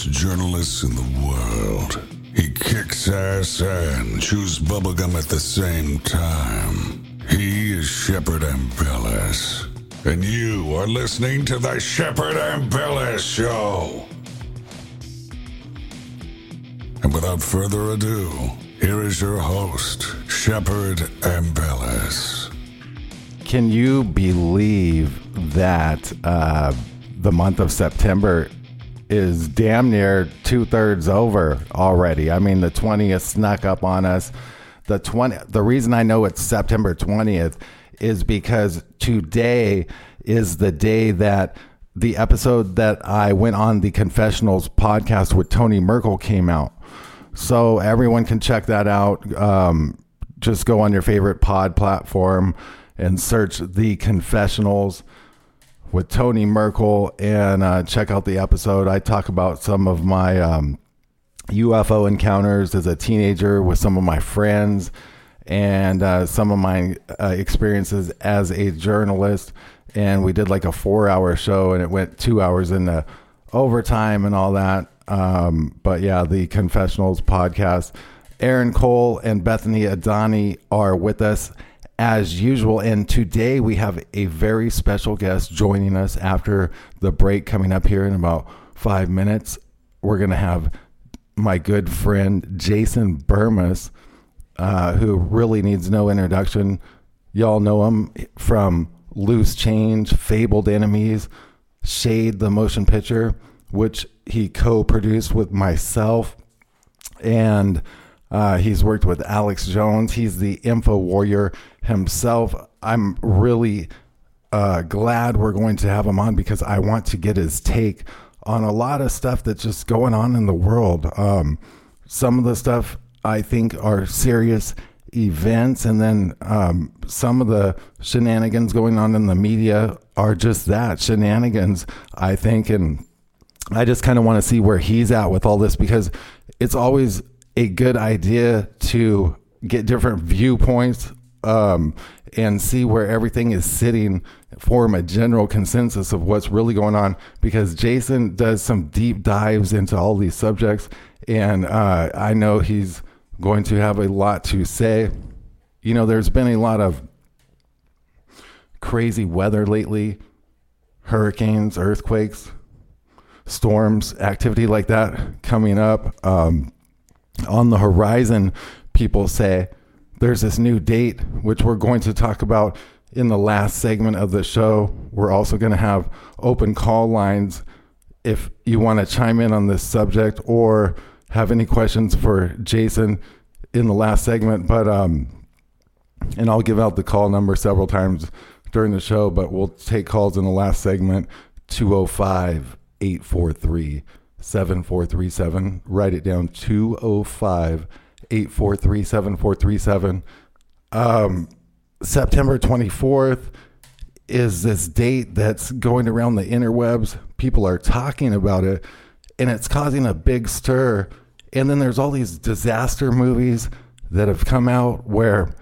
Fearless journalists in the world. He kicks ass and chews bubblegum at the same time. He is Shepard Ambellas. And you are listening to the Shepard Ambellas Show. And without further ado, here is your host, Shepard Ambellas. Can you believe that uh, the month of September is damn near two thirds over already? I mean, the 20th snuck up on us. The 20, the reason I know it's September 20th is because today is the day that the episode that I went on the Confessionals podcast with Tony Merkel came out. So everyone can check that out. Um, just go on your favorite pod platform and search the confessionals with Tony Merkel and uh, check out the episode. I talk about some of my um, UFO encounters as a teenager with some of my friends and uh, some of my uh, experiences as a journalist. And we did like a four hour show and it went two hours into overtime and all that. Um, but yeah, the Confessionals podcast. Aaron Cole and Bethany Adani are with us as usual. And today we have a very special guest joining us after the break coming up here in about five minutes. We're going to have my good friend Jason Bermas, uh, who really needs no introduction. Y'all know him from Loose Change, Fabled Enemies, Shade, the motion picture, which he co produced with myself. And uh, he's worked with Alex Jones. He's the info warrior himself. I'm really uh, glad we're going to have him on because I want to get his take on a lot of stuff that's just going on in the world. Um, some of the stuff I think are serious events, and then um, some of the shenanigans going on in the media are just that shenanigans, I think. And I just kind of want to see where he's at with all this because it's always a good idea to get different viewpoints um, and see where everything is sitting, form a general consensus of what's really going on. Because Jason does some deep dives into all these subjects, and uh, I know he's going to have a lot to say. You know, there's been a lot of crazy weather lately hurricanes, earthquakes, storms, activity like that coming up. Um, on the horizon, people say there's this new date, which we're going to talk about in the last segment of the show. We're also going to have open call lines if you want to chime in on this subject or have any questions for Jason in the last segment. But, um, and I'll give out the call number several times during the show, but we'll take calls in the last segment 205 843 7437. Write it down 205 843 7437. Um, September 24th is this date that's going around the interwebs. People are talking about it and it's causing a big stir. And then there's all these disaster movies that have come out where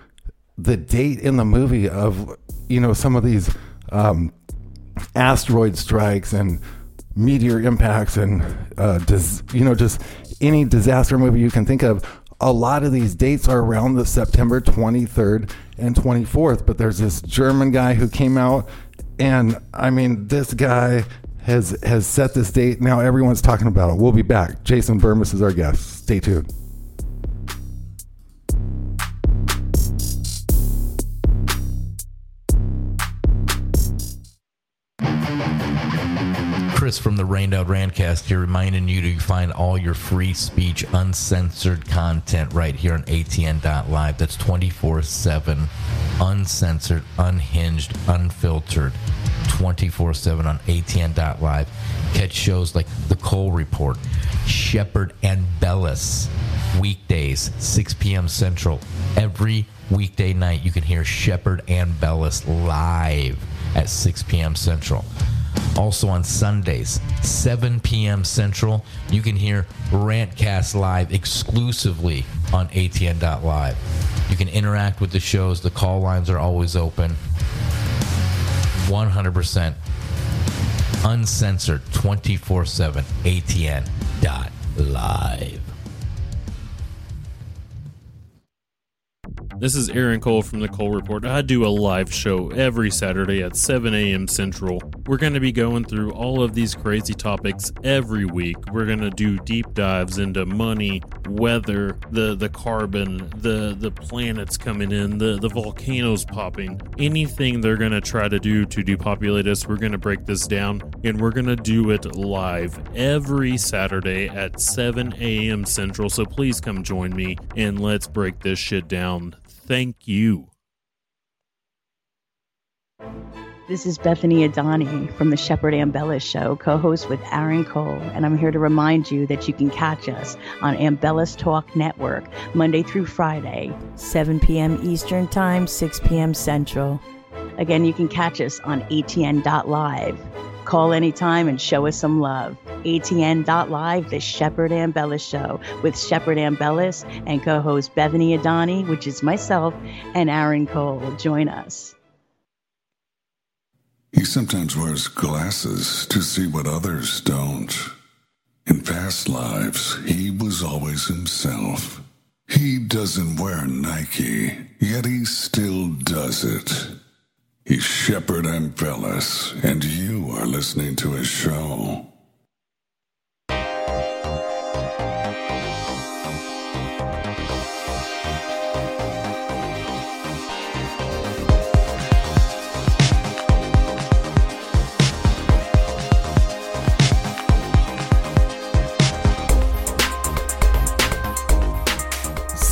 the date in the movie of you know some of these um, asteroid strikes and meteor impacts and uh, dis- you know just any disaster movie you can think of a lot of these dates are around the september 23rd and 24th but there's this german guy who came out and i mean this guy has has set this date. Now everyone's talking about it. We'll be back. Jason bermas is our guest. Stay tuned Chris from the Rained Out Rantcast here, reminding you to find all your free speech, uncensored content right here on ATN.live. That's 24 7, uncensored, unhinged, unfiltered, 24 7 on ATN.live. Catch shows like The Cole Report, Shepard and Bellis, weekdays, 6 p.m. Central. Every weekday night, you can hear Shepard Ambellas live at 6 p.m. Central. Also on Sundays, 7 p.m. Central, you can hear Rantcast live exclusively on ATN.live. You can interact with the shows. The call lines are always open. 100% uncensored 24 7 ATN.live. This is Aaron Cole from the Cole Report. I do a live show every Saturday at 7 a.m. Central. We're going to be going through all of these crazy topics every week. We're going to do deep dives into money, weather, the the carbon, the the planets coming in, the the volcanoes popping. Anything they're going to try to do to depopulate us, we're going to break this down and we're going to do it live every Saturday at 7 a.m. Central. So please come join me and let's break this shit down thank you. This is Bethany Adani from the Shepard Ambellas Show, co host with Aaron Cole, and I'm here to remind you that you can catch us on Ambellas Talk Network Monday through Friday, 7 p.m. Eastern Time, 6 p.m. Central. Again, you can catch us on ATN.live. Call anytime and show us some love. ATN.live, the Shepard Ambellas Show with Shepard Ambellas and co host Bethany Adani, which is myself, and Aaron Cole. Join us. He sometimes wears glasses to see what others don't. In past lives, he was always himself. He doesn't wear Nike, yet he still does it. He's Shepard Ambellas, and you are listening to his show.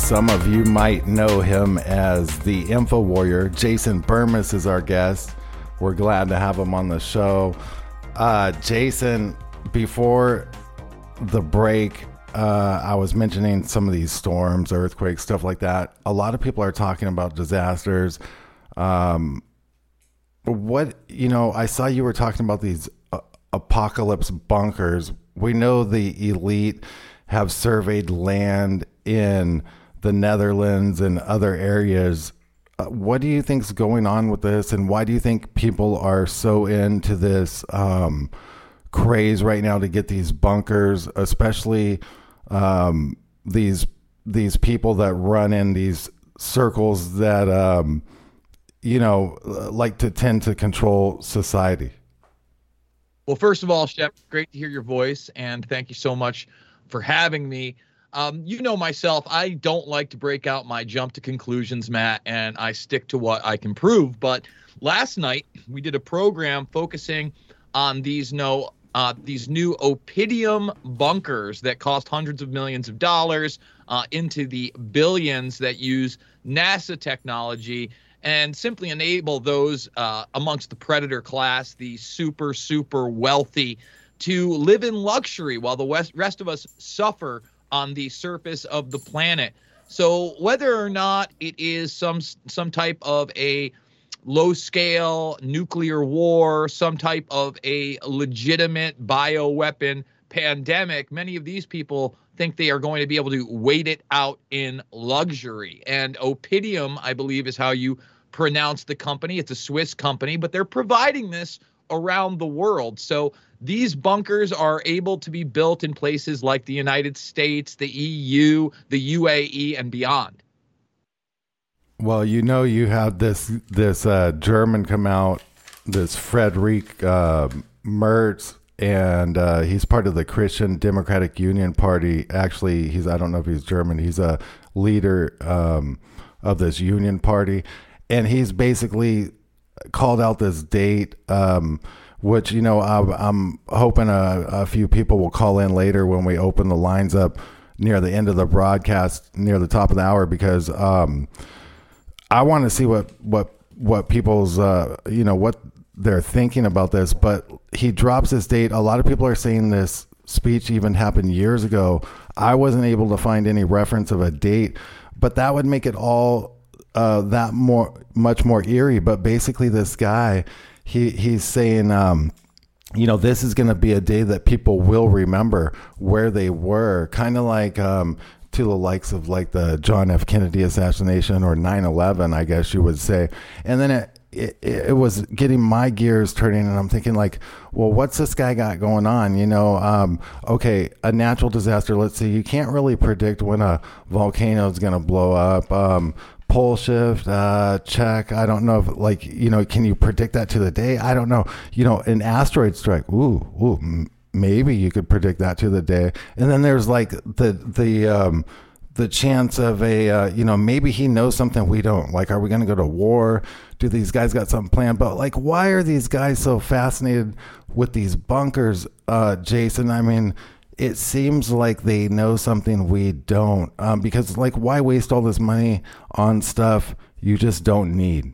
Some of you might know him as the Info Warrior. Jason Bermas is our guest. We're glad to have him on the show. Uh, Jason, before the break, uh, I was mentioning some of these storms, earthquakes, stuff like that. A lot of people are talking about disasters. Um, what, you know, I saw you were talking about these uh, apocalypse bunkers. We know the elite have surveyed land in the Netherlands and other areas. Uh, what do you think is going on with this, and why do you think people are so into this um, craze right now to get these bunkers, especially um, these these people that run in these circles that um, you know like to tend to control society? Well, first of all, Shep, great to hear your voice, and thank you so much for having me. Um, you know myself, I don't like to break out my jump to conclusions, Matt, and I stick to what I can prove. But last night we did a program focusing on these no uh, these new Oppidum bunkers that cost hundreds of millions of dollars uh, into the billions that use NASA technology and simply enable those uh, amongst the predator class, the super, super wealthy, to live in luxury while the rest of us suffer on the surface of the planet. So whether or not it is some some type of a low scale nuclear war, some type of a legitimate bioweapon pandemic, many of these people think they are going to be able to wait it out in luxury. And Oppidum, I believe, is how you pronounce the company. It's a Swiss company, but they're providing this around the world. So these bunkers are able to be built in places like the United States, the EU, the UAE, and beyond. Well, you know, you had this this uh, German come out, this Frederick uh, and uh, he's part of the Christian Democratic Union Party. Actually, he's I don't know if he's German. He's a leader um, of this Union Party, and he's basically called out this date. Um, which you know I, am hoping a, a few people will call in later when we open the lines up near the end of the broadcast, near the top of the hour, because um, I want to see what what what people's uh, you know what they're thinking about this. But he drops this date. A lot of people are saying this speech even happened years ago. I wasn't able to find any reference of a date, but that would make it all uh, that more much more eerie. But basically, this guy he he's saying. Um, you know, this is going to be a day that people will remember where they were, kind of like um, to the likes of like the John F. Kennedy assassination or 9 11, I guess you would say. And then it, it, it, was getting my gears turning, and I'm thinking, like, well, what's this guy got going on? You know, um, okay, a natural disaster, let's see, you can't really predict when a volcano is going to blow up. Um, pole shift, uh, check. I don't know if, like, you know, can you predict that to the day? I don't know. You know, an asteroid strike, ooh, ooh, maybe you could predict that to the day. And then there's like the the um, the chance of a uh, you know maybe he knows something we don't. Like, are we going to go to war? Do these guys got something planned? But like, why are these guys so fascinated with these bunkers, uh, Jason? I mean. It seems like they know something we don't, um, because like, why waste all this money on stuff you just don't need?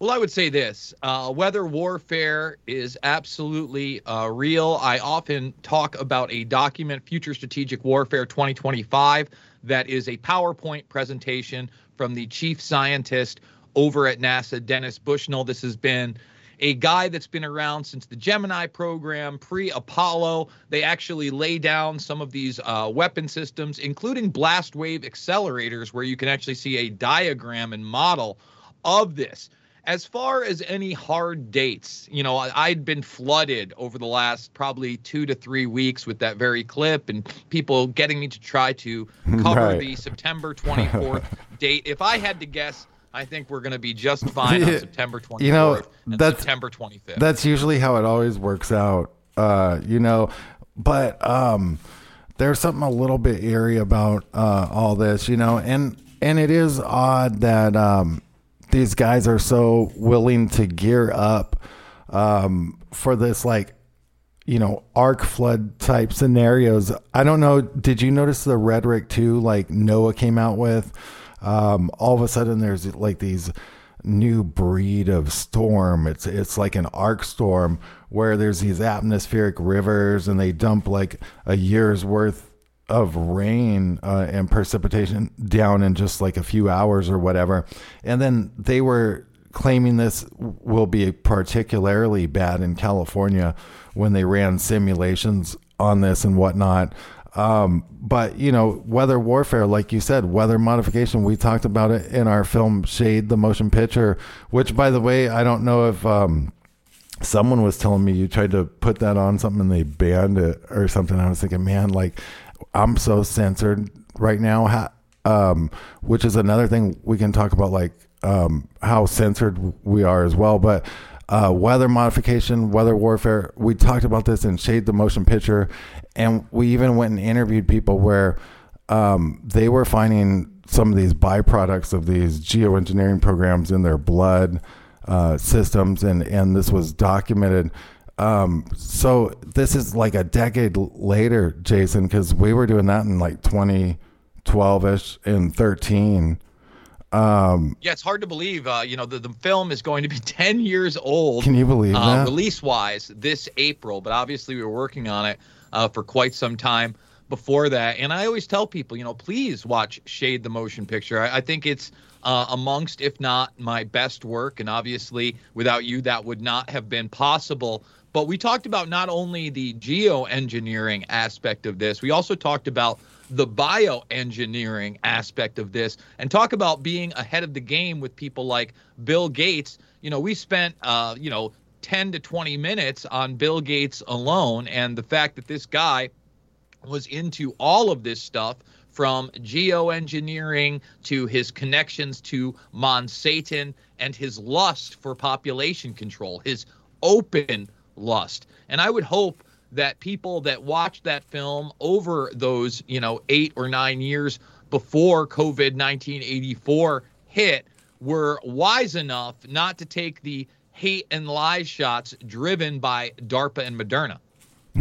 Well, I would say this uh, weather warfare is absolutely uh, real. I often talk about a document, Future Strategic Warfare 2025, that is a PowerPoint presentation from the chief scientist over at NASA, Dennis Bushnell. This has been a guy that's been around since the Gemini program, pre Apollo. They actually lay down some of these uh, weapon systems, including blast wave accelerators, where you can actually see a diagram and model of this as far as any hard dates, you know, I, had been flooded over the last probably two to three weeks with that very clip and people getting me to try to cover right. the September 24th date. If I had to guess, I think we're going to be just fine on September 24th you know, that's, September 25th. That's usually how it always works out, uh, you know, but um, there's something a little bit eerie about uh, all this, you know, and and it is odd that um, these guys are so willing to gear up um, for this like you know arc flood type scenarios i don't know did you notice the rhetoric too like NOAA came out with um, all of a sudden there's like these new breed of storm it's it's like an ARkStorm where there's these atmospheric rivers and they dump like a year's worth of rain uh, and precipitation down in just like a few hours or whatever. And then they were claiming this will be particularly bad in California when they ran simulations on this and whatnot. Um, but you know, weather warfare, like you said, weather modification. We talked about it in our film Shade, the motion picture. Which, by the way, I don't know if um, someone was telling me you tried to put that on something and they banned it or something. I was thinking, man, like I'm so censored right now. Um, which is another thing we can talk about, like um, how censored we are as well. But uh, weather modification, weather warfare. We talked about this in Shade the Motion Picture, and we even went and interviewed people where um, they were finding some of these byproducts of these geoengineering programs in their blood uh, systems, and and this was documented. Um, so this is like a decade later, Jason, because we were doing that in like 2012 ish and 13. Um, yeah, it's hard to believe. Uh, you know, the, the film is going to be 10 years old. Can you believe uh, that? Release wise this April, but obviously we were working on it uh, for quite some time before that. And I always tell people, you know, please watch Shade the Motion Picture. I, I think it's uh, amongst, if not my best work. And obviously, without you, that would not have been possible. But we talked about not only the geoengineering aspect of this, we also talked about the bioengineering aspect of this and talk about being ahead of the game with people like Bill Gates. You know, we spent, uh, you know, 10 to 20 minutes on Bill Gates alone and the fact that this guy was into all of this stuff from geoengineering to his connections to Monsanto and his lust for population control, his open lust. And I would hope that people that watched that film over those, you know, eight or nine years before COVID 1984 hit were wise enough not to take the hate and lies shots driven by DARPA and Moderna.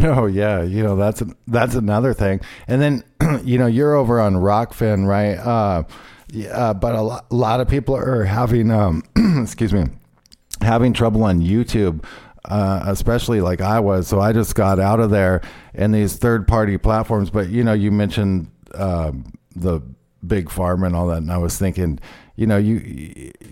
Oh yeah, you know that's that's another thing. And then you know you're over on Rokfin, right? Uh, yeah, but a a lot of people are having um, excuse me, having trouble on YouTube. Uh, especially like I was, so I just got out of there and these third-party platforms. But you know, you mentioned uh, the big farm and all that, and I was thinking, you know, you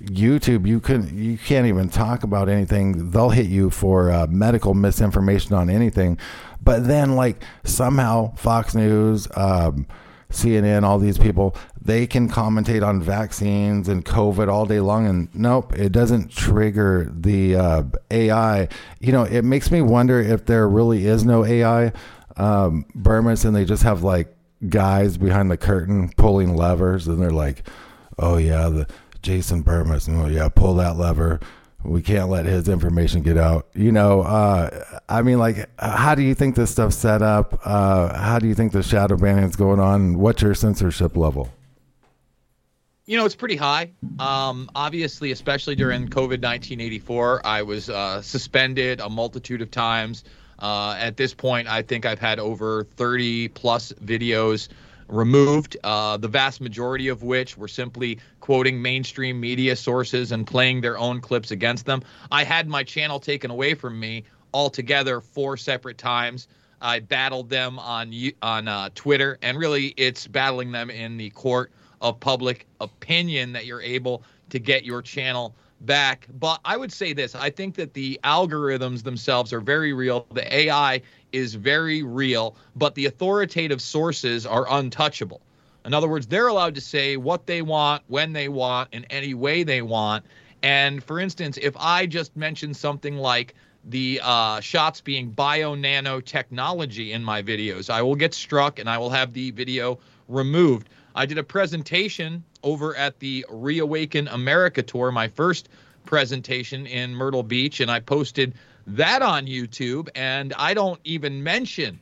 YouTube, you can you can't even talk about anything. They'll hit you for uh, medical misinformation on anything, but then like somehow Fox News, um, CNN, all these people, they can commentate on vaccines and COVID all day long, and nope, it doesn't trigger the uh, AI. You know, it makes me wonder if there really is no AI, um, Bermas, and they just have like guys behind the curtain pulling levers, and they're like oh yeah, the Jason Bermas, oh yeah, pull that lever. We can't let his information get out. You know, uh, I mean, like, how do you think this stuff's set up? Uh, how do you think the shadow banning is going on? What's your censorship level? You know, it's pretty high. Um, obviously, especially during COVID 1984, I was uh, suspended a multitude of times. Uh, at this point, I think I've had over 30 plus videos removed, uh, the vast majority of which were simply quoting mainstream media sources and playing their own clips against them. I had my channel taken away from me altogether four separate times. I battled them on on uh, Twitter, and really, it's battling them in the court of public opinion that you're able to get your channel back. But I would say this I think that the algorithms themselves are very real. The AI is very real, but the authoritative sources are untouchable. In other words, they're allowed to say what they want, when they want, in any way they want. And for instance, if I just mention something like the uh, shots being bio nanotechnology in my videos, I will get struck and I will have the video removed. I did a presentation over at the Reawaken America tour, my first presentation in Myrtle Beach, and I posted that on YouTube, and I don't even mention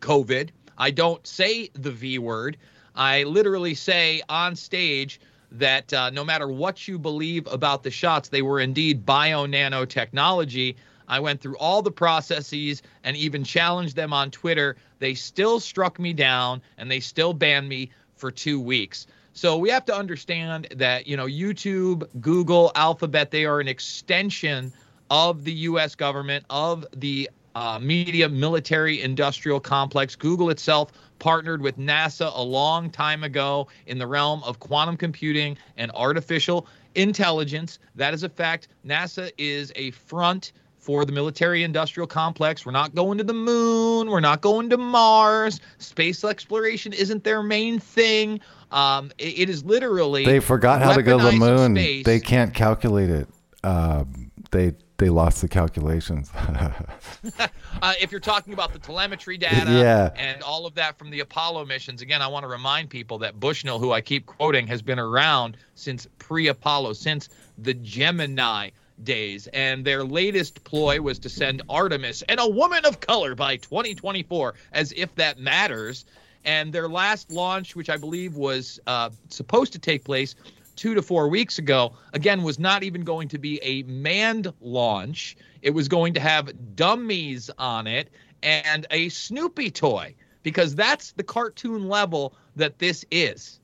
COVID. I don't say the V word. I literally say on stage that uh, no matter what you believe about the shots, they were indeed bio nanotechnology. I went through all the processes and even challenged them on Twitter. They still struck me down and they still banned me for two weeks. So we have to understand that, you know, YouTube, Google, Alphabet, they are an extension of the U.S. government, of the uh, media military industrial complex. Google itself partnered with NASA a long time ago in the realm of quantum computing and artificial intelligence. That is a fact. NASA is a front for the military industrial complex. We're not going to the moon. We're not going to Mars. Space exploration isn't their main thing. Um, it, it is literally. They forgot how to go to the moon. Space. They can't calculate it. Um, they they lost the calculations. uh, if you're talking about the telemetry data yeah. and all of that from the Apollo missions, again, I want to remind people that Bushnell, who I keep quoting, has been around since pre Apollo, since the Gemini days. And their latest ploy was to send Artemis and a woman of color by 2024, as if that matters. And their last launch, which I believe was uh, supposed to take place two to four weeks ago, again, was not even going to be a manned launch. It was going to have dummies on it and a Snoopy toy because that's the cartoon level that this is.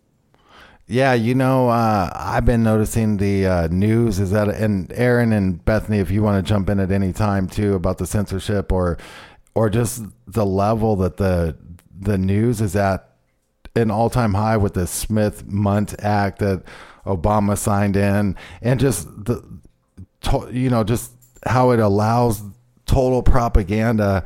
Yeah, you know, uh, I've been noticing the uh, news. Is that, and Aaron and Bethany, if you want to jump in at any time too about the censorship or, or just the level that the the news is at an all time high with the Smith Mundt Act that Obama signed in, and just the, you know, just how it allows total propaganda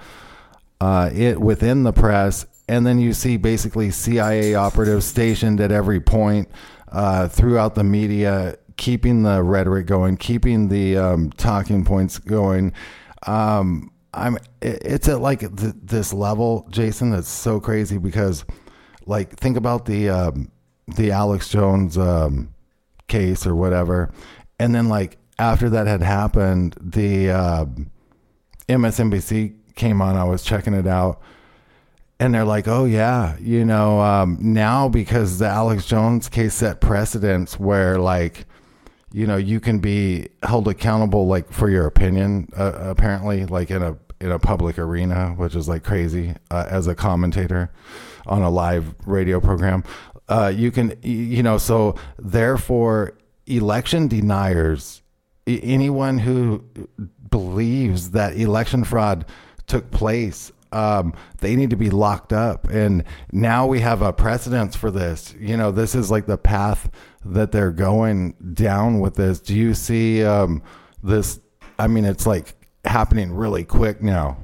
uh, it within the press, and then you see basically CIA operatives stationed at every point uh, throughout the media, keeping the rhetoric going, keeping the um, talking points going. Um, I'm. It's at like th- this level, Jason. That's so crazy because, like, think about the um, the Alex Jones um, case or whatever, and then like after that had happened, the uh, MSNBC came on. I was checking it out, and they're like, "Oh yeah, you know, um, now because the Alex Jones case set precedents where like." You know, you can be held accountable like for your opinion. Uh, apparently, like in a in a public arena, which is like crazy uh, as a commentator on a live radio program. Uh, you can, you know, so therefore, election deniers, anyone who believes that election fraud took place um, they need to be locked up. And now we have a precedence for this. You know, this is like the path that they're going down with this. Do you see um, this? I mean, it's like happening really quick now.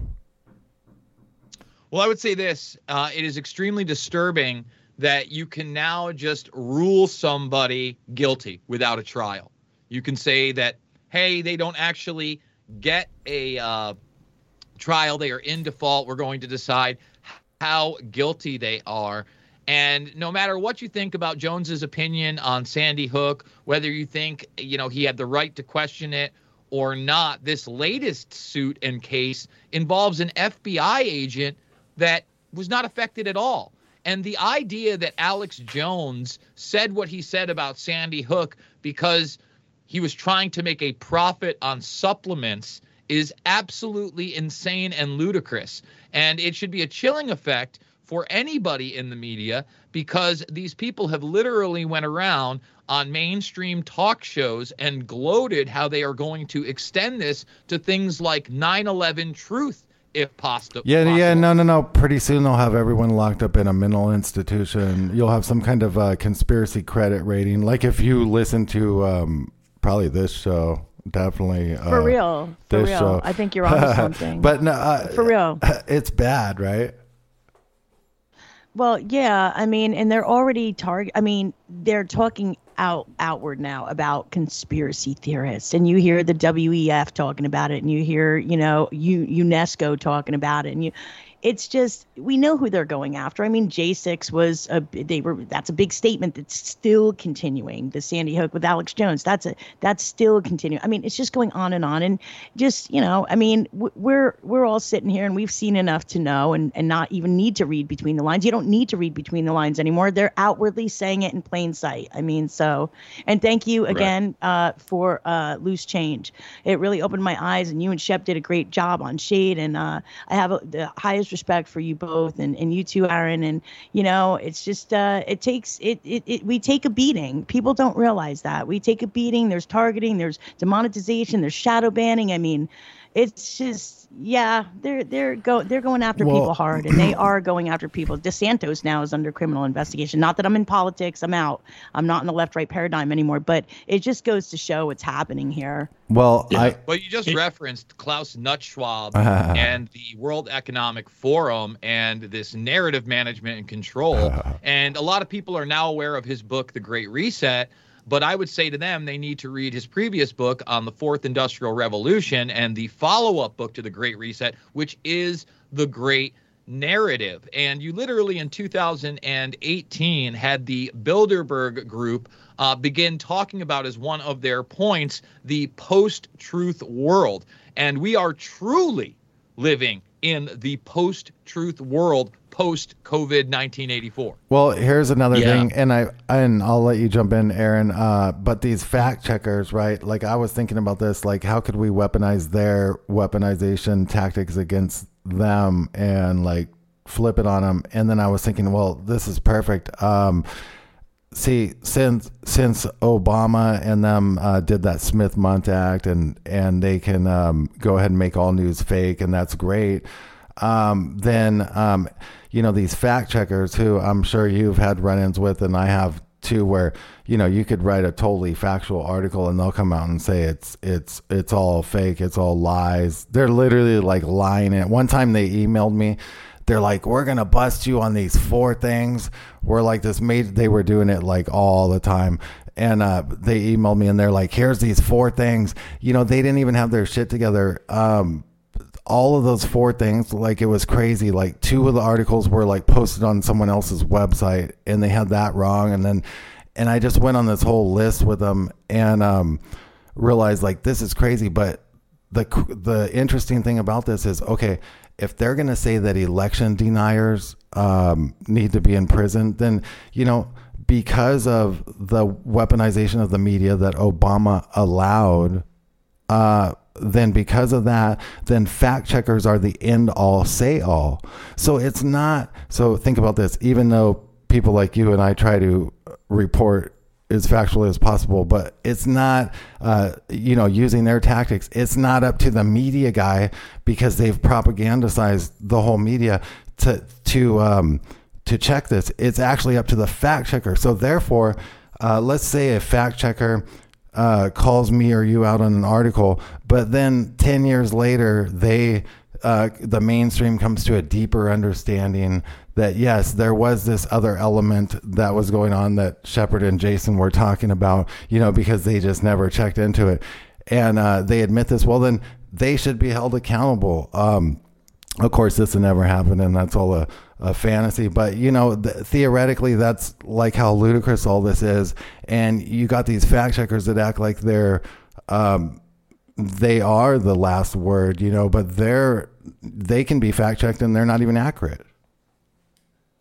Well, I would say this uh, it is extremely disturbing that you can now just rule somebody guilty without a trial. You can say that, hey, they don't actually get a uh, trial. They are in default. We're going to decide how guilty they are. And no matter what you think about Jones's opinion on Sandy Hook, whether you think, you know, he had the right to question it or not, this latest suit and case involves an FBI agent that was not affected at all. And the idea that Alex Jones said what he said about Sandy Hook because he was trying to make a profit on supplements is absolutely insane and ludicrous. And it should be a chilling effect for anybody in the media because these people have literally went around on mainstream talk shows and gloated how they are going to extend this to things like 9/11 truth if possible. Yeah, yeah, no, no, no. Pretty soon they'll have everyone locked up in a mental institution. You'll have some kind of uh, conspiracy credit rating, like if you listen to um, probably this show definitely uh, for real. For real, show. I think you're on something. but no, uh, for real, it's bad, right? Well, yeah. I mean, and they're already target. I mean, they're talking out outward now about conspiracy theorists, and you hear the WEF talking about it, and you hear you know U- UNESCO talking about it, and you it's just we know who they're going after. I mean, J6 was a they were that's a big statement that's still continuing. The Sandy Hook with Alex Jones, that's a that's still continuing. I mean, it's just going on and on, and just you know, I mean, we're we're all sitting here and we've seen enough to know and and not even need to read between the lines. You don't need to read between the lines anymore. They're outwardly saying it in plain sight. I mean, so and thank you again right. uh, for uh, loose change. It really opened my eyes, and you and Shep did a great job on Shade, and uh, I have a, the highest respect for you both and, and you too, Aaron. And, you know, it's just, uh, it takes, it, it, it, we take a beating. People don't realize that. We take a beating. There's targeting, there's demonetization, there's shadow banning. I mean, it's just yeah, they're they're go they're going after well, people hard, and they are going after people. DeSantis now is under criminal investigation. Not that I'm in politics, I'm out. I'm not in the left right paradigm anymore. But it just goes to show what's happening here. Well, yeah. I well you just referenced Klaus Nutzschwab uh, and the World Economic Forum and this narrative management and control, uh, and a lot of people are now aware of his book, The Great Reset but I would say to them, they need to read his previous book on the fourth industrial revolution and the follow up book to The Great Reset, which is The Great Narrative. And you literally in 2018 had the Bilderberg Group uh, begin talking about as one of their points the post truth world. And we are truly living in the post truth world post COVID 1984. Well, here's another yeah. thing, and I and I'll let you jump in, Aaron. Uh, but these fact checkers, right? Like I was thinking about this, like how could we weaponize their weaponization tactics against them, and like flip it on them? And then I was thinking, well, this is perfect. Um, see since since Obama and them uh, did that Smith Mundt Act and and they can um, go ahead and make all news fake and that's great. Um, then um, you know, these fact checkers who I'm sure you've had run ins with, and I have too, where you know you could write a totally factual article and they'll come out and say it's it's it's all fake, it's all lies. They're literally like lying. It. One time they emailed me. They're like, we're gonna bust you on these four things. We're like this made. They were doing it like all the time, and uh, they emailed me and they're like, here's these four things. You know, they didn't even have their shit together. Um, all of those four things, like it was crazy. Like two of the articles were like posted on someone else's website and they had that wrong. And then, and I just went on this whole list with them and um, realized like this is crazy. But the the interesting thing about this is okay, if they're going to say that election deniers um, need to be in prison, then you know because of the weaponization of the media that Obama allowed. Uh, then because of that, then fact checkers are the end all say all. So it's not, so think about this, even though people like you and I try to report as factually as possible, but it's not, uh, you know, using their tactics. It's not up to the media guy because they've propagandized the whole media to, to, um, to check this. It's actually up to the fact checker. So therefore, uh, let's say a fact checker uh, calls me or you out on an article, but then 10 years later, they, uh, the mainstream comes to a deeper understanding that yes, there was this other element that was going on that Shepard and Jason were talking about, you know, because they just never checked into it. And uh, they admit this, well, then they should be held accountable. Um, of course, this will never happen, and that's all a, a fantasy. But you know, th- theoretically, that's like how ludicrous all this is. And you got these fact checkers that act like they're um, they are the last word, you know, but they're they can be fact checked and they're not even accurate.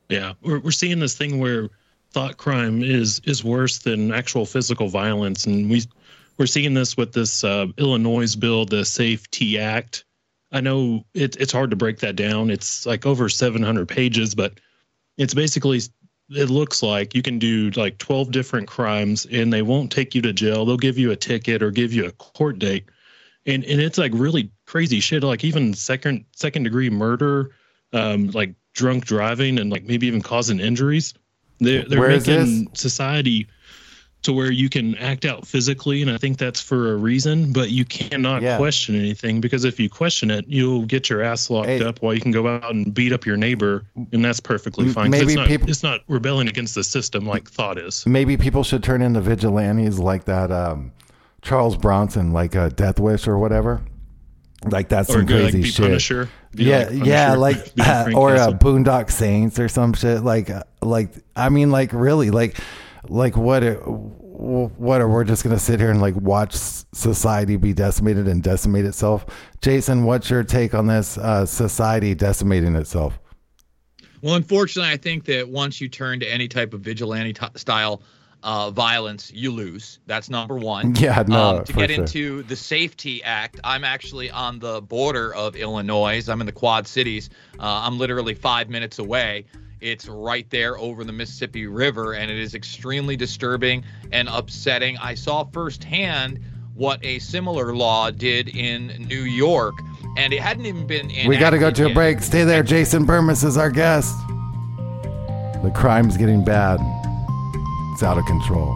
Yeah, we're we're seeing this thing where thought crime is is worse than actual physical violence, and we we're seeing this with this uh, Illinois bill, the Safe T Act I know it, it's hard to break that down. It's like over 700 pages, but it's basically it looks like you can do like 12 different crimes and they won't take you to jail. They'll give you a ticket or give you a court date. And and it's like really crazy shit like even second second degree murder, um like drunk driving and like maybe even causing injuries. They're, they're Where is making society to where you can act out physically and i think that's for a reason but you cannot Yeah. question anything because if you question it you'll get your ass locked Hey. up while you can go out and beat up your neighbor and that's perfectly fine maybe it's not, people- it's not rebelling against the system like thought is Maybe people should turn into vigilantes like that um, Charles Bronson, like uh, Death Wish or whatever. Like that's or some go like crazy be shit. punisher yeah, like yeah, like uh, or uh, Boondock Saints or some shit. Like, uh, like I mean, like really, like, like what? It, what are we're just gonna sit here and like watch society be decimated and decimate itself? Jason, what's your take on this? Uh, society decimating itself? Well, unfortunately, I think that once you turn to any type of vigilante t- style uh, violence, you lose. That's number one. Yeah, no, Um, to get sure. into the Safety Act, I'm actually on the border of Illinois. I'm in the Quad Cities. Uh, I'm literally five minutes away. It's right there over the Mississippi River, and it is extremely disturbing and upsetting. I saw firsthand what a similar law did in New York, and it hadn't even been. In. We got to go to a break. Stay there. Jason Bermas is our guest. The crime's getting bad. It's out of control.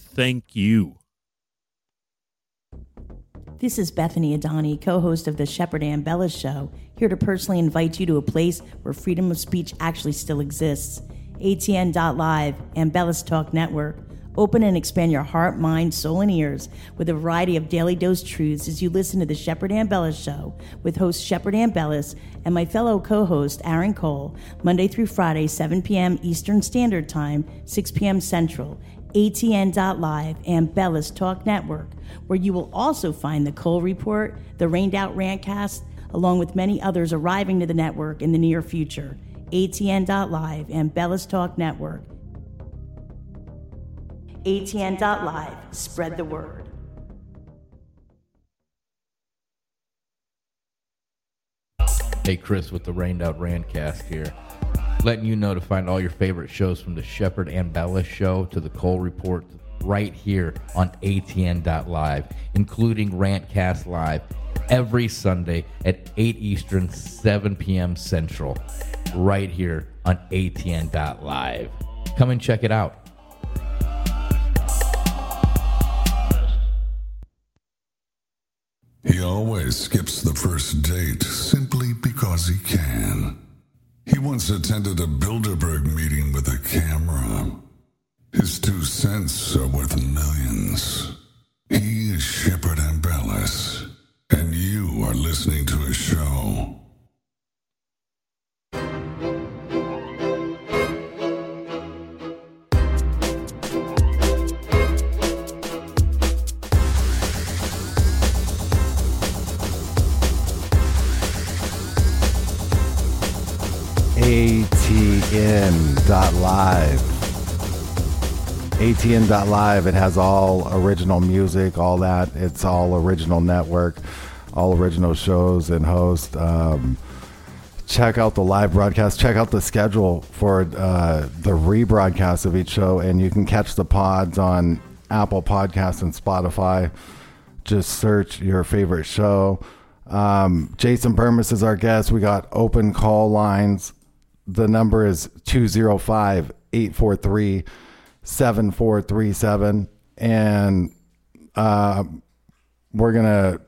Thank you. This is Bethany Adani, co host of the Shepherd and Bella Show, here to personally invite you to a place where freedom of speech actually still exists. ATN.live Ambellas Talk Network. Open and expand your heart, mind, soul, and ears with a variety of daily dose truths as you listen to the Shepard Ambellas Show with host Shepard Ambellas and my fellow co host Aaron Cole, Monday through Friday, 7 p.m. Eastern Standard Time, 6 p.m. Central. ATN.live Ambellas Talk Network, where you will also find the Cole Report, the Rained Out Rantcast, along with many others arriving to the network in the near future. ATN.Live Ambellas Talk Network. ATN.Live. Spread the word. Hey, Chris with the Rained Out Randcast here. Letting you know to find all your favorite shows from the Shepard Ambellas Show to the Cole Report right here on ATN.live, including Rantcast Live every Sunday at 8 Eastern, 7 p.m. Central, right here on ATN.live. Come and check it out. He always skips the first date simply because he can. He once attended a Bilderberg meeting with a camera. His two cents are worth millions. He is Shepard Ambellas, and you are listening to his show. ATN.live. ATN.live. It has all original music, all that. It's all original network, all original shows and hosts. Um, check out the live broadcast. Check out the schedule for uh, the rebroadcast of each show, and you can catch the pods on Apple Podcasts and Spotify. Just search your favorite show. Um, Jason Bermas is our guest. We got open call lines. The number is 205 843 7437. And uh, we're going to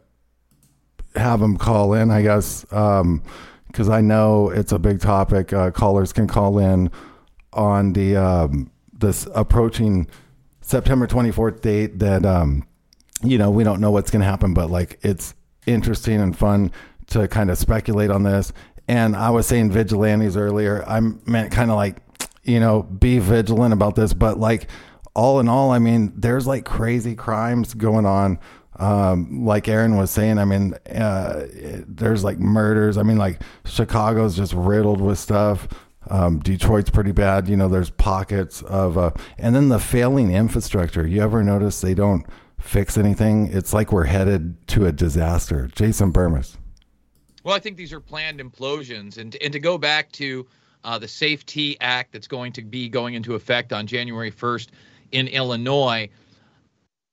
have them call in, I guess, because I know it's a big topic. Uh, callers can call in on the um, this approaching September 24th date that um, you know we don't know what's going to happen, but like it's interesting and fun to kind of speculate on this. And I was saying vigilantes earlier. I meant kind of like you know be vigilant about this, but like all in all, I mean, there's like crazy crimes going on um, like Aaron was saying, I mean, uh, there's like murders. I mean, like Chicago's just riddled with stuff. Um, Detroit's pretty bad. You know, there's pockets of, uh, and then the failing infrastructure. You ever notice they don't fix anything? It's like we're headed to a disaster. Jason Bermas. Well, I think these are planned implosions, and and to go back to uh, the Safety Act that's going to be going into effect on January 1st in Illinois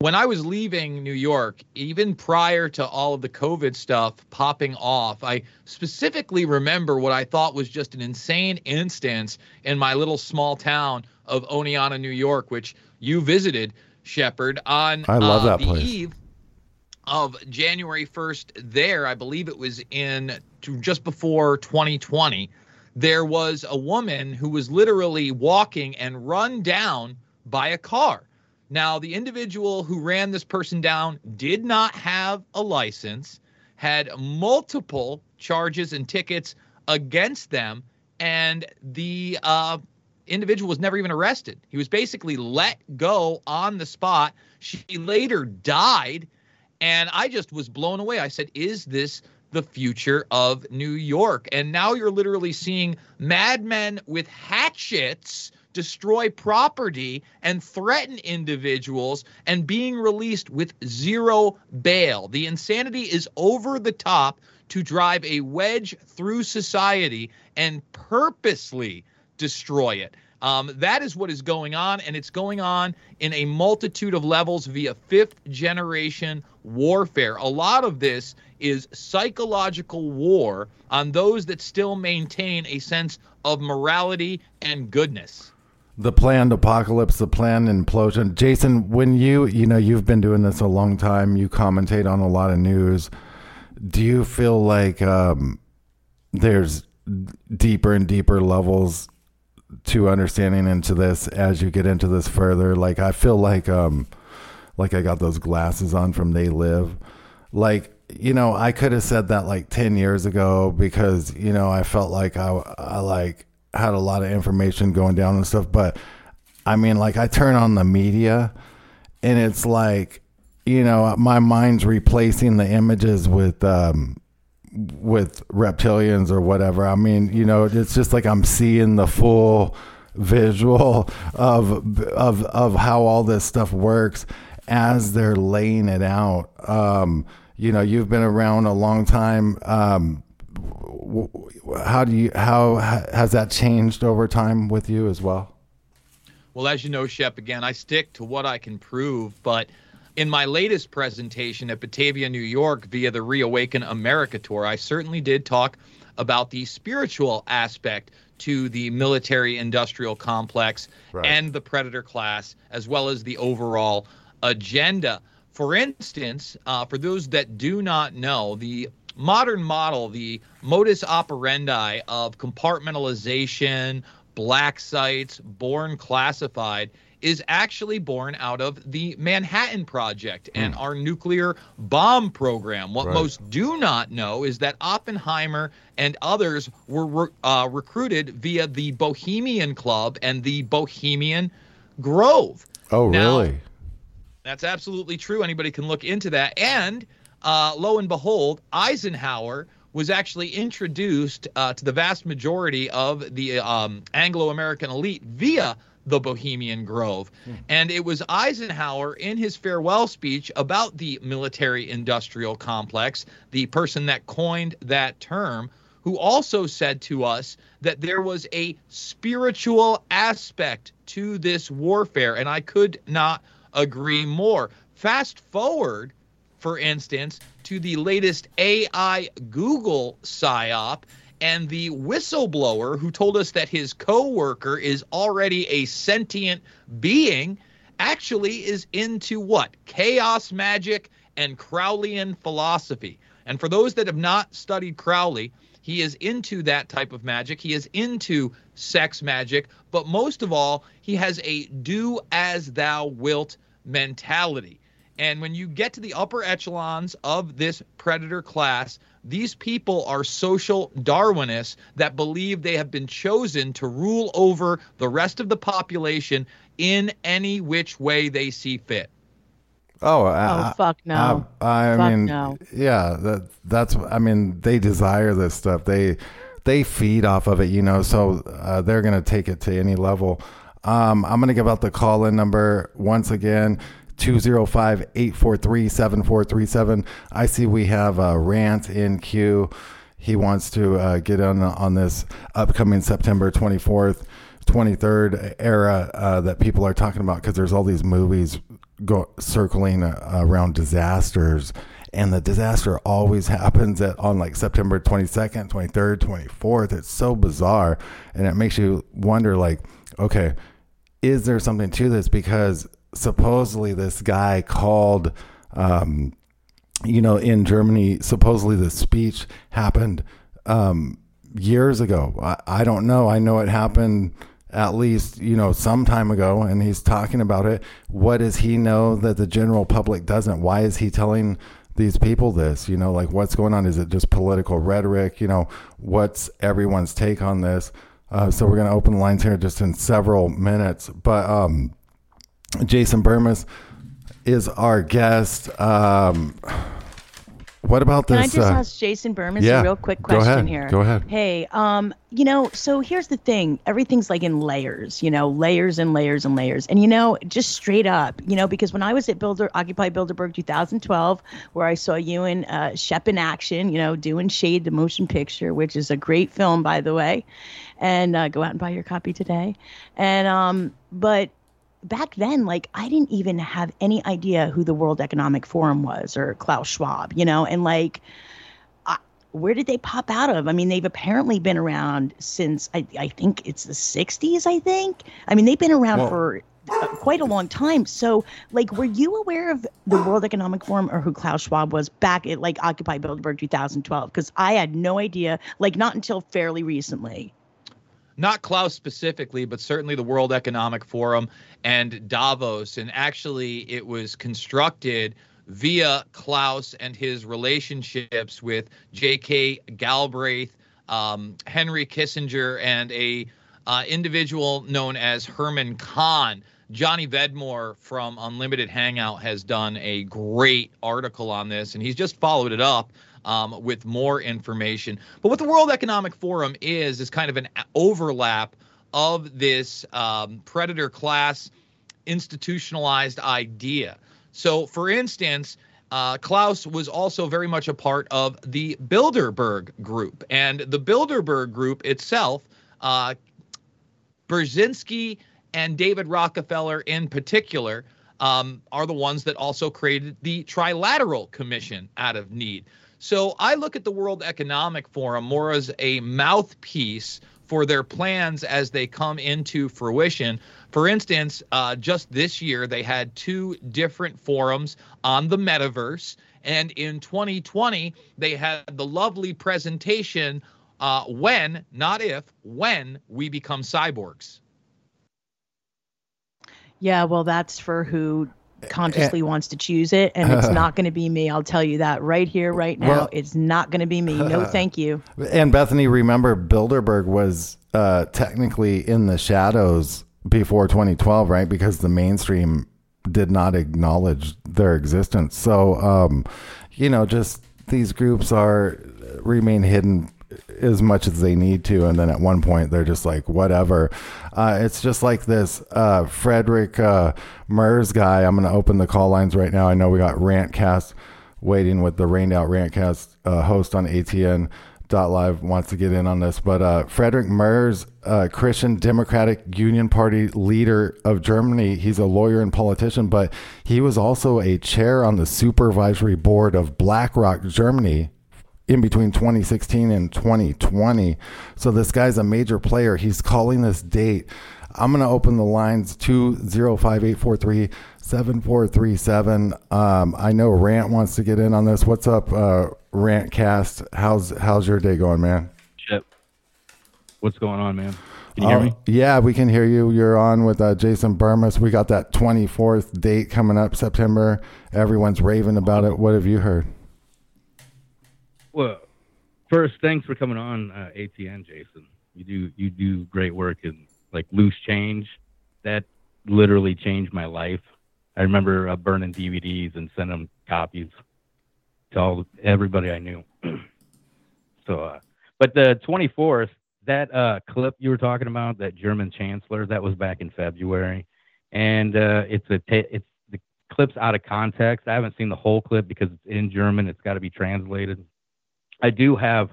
when I was leaving New York, even prior to all of the COVID stuff popping off, I specifically remember what I thought was just an insane instance in my little small town of Oneonta, New York, which you visited, Shepard, on I love uh, that the place. eve of January 1st. There, I believe it was in just before 2020. There was a woman who was literally walking and run down by a car. Now, the individual who ran this person down did not have a license, had multiple charges and tickets against them, and the uh, individual was never even arrested. He was basically let go on the spot. She later died, and I just was blown away. I said, Is this the future of New York? And now you're literally seeing madmen with hatchets destroy property and threaten individuals and being released with zero bail. The insanity is over the top to drive a wedge through society and purposely destroy it. Um, that is what is going on, and it's going on in a multitude of levels via fifth generation warfare. A lot of this is psychological war on those that still maintain a sense of morality and goodness. The planned apocalypse, the planned implosion. Jason, when you, you know, you've been doing this a long time, you commentate on a lot of news. Do you feel like um, there's deeper and deeper levels to understanding into this as you get into this further? Like, I feel like, um, like I got those glasses on from They Live. Like, you know, I could have said that like 10 years ago because, you know, I felt like I, I like had a lot of information going down and stuff. But I mean, like, I turn on the media and it's like, you know, my mind's replacing the images with, um, with reptilians or whatever. I mean, you know, it's just like I'm seeing the full visual of of of how all this stuff works as they're laying it out. Um, you know, you've been around a long time. Um, how do you how has that changed over time with you as well? Well, as you know, Shep, again, I stick to what I can prove, but in my latest presentation at Batavia, New York, via the Reawaken America tour, I certainly did talk about the spiritual aspect to the military industrial complex right. and the predator class, as well as the overall agenda. For instance, uh, for those that do not know, the modern model, the modus operandi of compartmentalization, black sites, born classified, is actually born out of the Manhattan Project and mm. our nuclear bomb program. What right. most do not know is that Oppenheimer and others were re- uh, recruited via the Bohemian Club and the Bohemian Grove. Oh, now, really? That's absolutely true. Anybody can look into that. And uh, lo and behold, Eisenhower was actually introduced uh, to the vast majority of the um, Anglo American elite via the Bohemian Grove. Hmm. And it was Eisenhower in his farewell speech about the military industrial complex, the person that coined that term, who also said to us that there was a spiritual aspect to this warfare. And I could not agree more. Fast forward, for instance, to the latest AI Google PSYOP and the whistleblower who told us that his coworker is already a sentient being actually is into what? Chaos magic and Crowleyan philosophy. And for those that have not studied Crowley, he is into that type of magic. He is into sex magic, but most of all, he has a do as thou wilt mentality. And when you get to the upper echelons of this predator class, these people are social Darwinists that believe they have been chosen to rule over the rest of the population in any which way they see fit. Oh, oh, fuck no! I, I fuck mean, no. yeah, that that's. I mean, they desire this stuff. They they feed off of it, you know. So uh, they're gonna take it to any level. Um, I'm gonna give out the call in number once again. 205 843 7437. I see we have a rant in queue. He wants to uh, get on on this upcoming September 24th, 23rd era uh, that people are talking about because there's all these movies go circling uh, around disasters and the disaster always happens at on like September 22nd, 23rd, 24th. It's so bizarre and it makes you wonder like okay, is there something to this because supposedly this guy called, um, you know, in Germany, supposedly the speech happened um, years ago. I, I don't know. I know it happened at least you know some time ago and he's talking about it. What does he know that the general public doesn't? Why is he telling these people this? You know like what's going on? Is it just political rhetoric? You know what's everyone's take on this? Uh, so we're going to open the lines here just in several minutes. But um Jason Bermas is our guest. Um, what about this? Can I just uh, ask Jason Bermas yeah, a real quick question go ahead, here? Go ahead. Hey, um, you know, so here's the thing. Everything's like in layers, you know, layers and layers and layers. And you know, just straight up, you know, because when I was at Builder Occupy Bilderberg 2012, where I saw you and uh, Shep in action, you know, doing Shade the motion picture, which is a great film, by the way, and uh, go out and buy your copy today. And um, but back then, like I didn't even have any idea who the World Economic Forum was or Klaus Schwab, you know, and like, I, where did they pop out of? I mean, they've apparently been around since I, I think it's the 60s, I think. I mean, they've been around for uh, quite a long time. So, like, were you aware of the World Economic Forum or who Klaus Schwab was back at like Occupy Bilderberg 2012? Because I had no idea, like, not until fairly recently not Klaus specifically, but certainly the World Economic Forum and Davos. And actually, it was constructed via Klaus and his relationships with J.K. Galbraith, um, Henry Kissinger, and a uh, individual known as Herman Kahn. Johnny Vedmore from Unlimited Hangout has done a great article on this, and he's just followed it up um, with more information. But what the World Economic Forum is, is kind of an overlap of this um, predator class institutionalized idea. So, for instance, uh, Klaus was also very much a part of the Bilderberg Group. And the Bilderberg Group itself, uh, Brzezinski and David Rockefeller in particular, um, are the ones that also created the Trilateral Commission out of need. So I look at the World Economic Forum more as a mouthpiece for their plans as they come into fruition. For instance, uh, just this year, they had two different forums on the metaverse. And in 2020, they had the lovely presentation uh, when, not if, when we become cyborgs. Yeah, well, that's for who consciously wants to choose it, and it's not going to be me. I'll tell you that right here, right now. Well, it's not going to be me. No, thank you. And Bethany, remember, Bilderberg was uh, technically in the shadows before 2012, right? Because the mainstream did not acknowledge their existence. So, um, you know, just these groups are remain hidden as much as they need to, and then at one point they're just like whatever. Uh, it's just like this uh, Frederick uh, Merz guy. I'm going to open the call lines right now. I know we got Rantcast waiting with the Rained Out Rantcast uh, host on ATN. Live wants to get in on this, but uh, Frederick Merz, uh, Christian Democratic Union Party leader of Germany, he's a lawyer and politician, but he was also a chair on the supervisory board of BlackRock Germany in between 2016 and 2020. So this guy's a major player. He's calling this date. I'm going to open the lines 205 7437. Um, I know Rant wants to get in on this. What's up, uh, Rantcast? How's how's your day going, man? Shit. What's going on, man? Can you uh, hear me? Yeah, we can hear you. You're on with uh, Jason Bermas. We got that 24th date coming up, September. Everyone's raving about it. What have you heard? Well, first, thanks for coming on uh, ATN, Jason. You do you do great work in like loose change. That literally changed my life. I remember uh, burning DVDs and sending copies to all everybody I knew. so, uh, but the 24th, that uh, clip you were talking about, that German chancellor, that was back in February, and uh, it's a ta- it's the clip's out of context. I haven't seen the whole clip because it's in German. It's got to be translated. I do have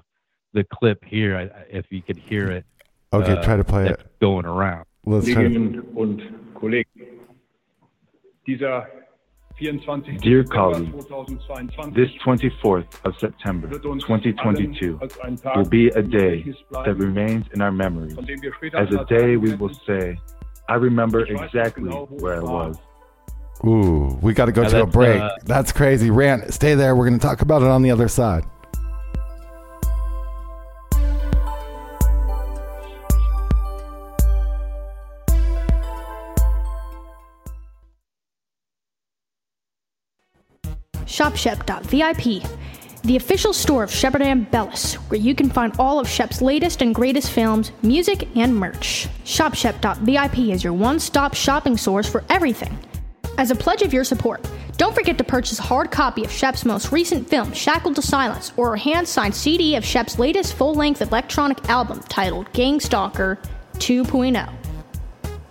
the clip here. I, if you could hear it. Okay, uh, try to play it. Going around. Let's Kolleginnen und Kollegen, dieser 24. Dear colleagues, this 24th of September 2022 will be a day that remains in our memories as a day we will say, I remember exactly where I was. Ooh, we got to go to a break. Uh, that's crazy. Rant, stay there. We're going to talk about it on the other side. ShopShep.vip, the official store of Shepard Ambellas, where you can find all of Shep's latest and greatest films, music, and merch. ShopShep.vip is your one stop shopping source for everything. As a pledge of your support, don't forget to purchase a hard copy of Shep's most recent film, Shackled to Silence, or a hand signed CD of Shep's latest full length electronic album titled Gangstalker 2.0.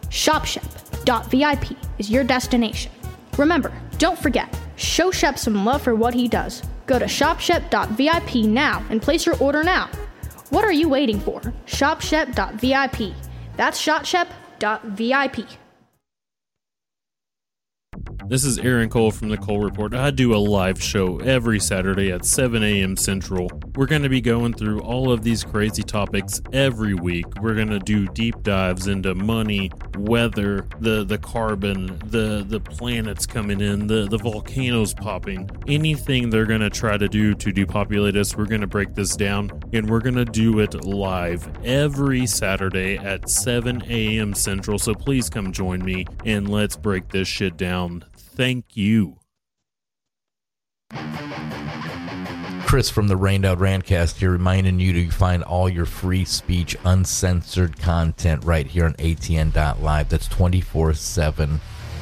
ShopShep.vip is your destination. Remember, don't forget, Show Shep some love for what he does. Go to shopshep.vip now and place your order now. What are you waiting for? Shopshep.vip. That's shopshep.vip. This is Aaron Cole from the Cole Report. I do a live show every Saturday at 7 a.m. Central. We're going to be going through all of these crazy topics every week. We're going to do deep dives into money, weather, the the carbon, the the planets coming in, the the volcanoes popping. Anything they're to try to do to depopulate us, we're to break this down and we're to do it live every Saturday at 7 a.m. Central. So please come join me and let's break this shit down thank you. Chris from the Rained Out Rantcast here, reminding you to find all your free speech, uncensored content right here on ATN.live. That's 24 7,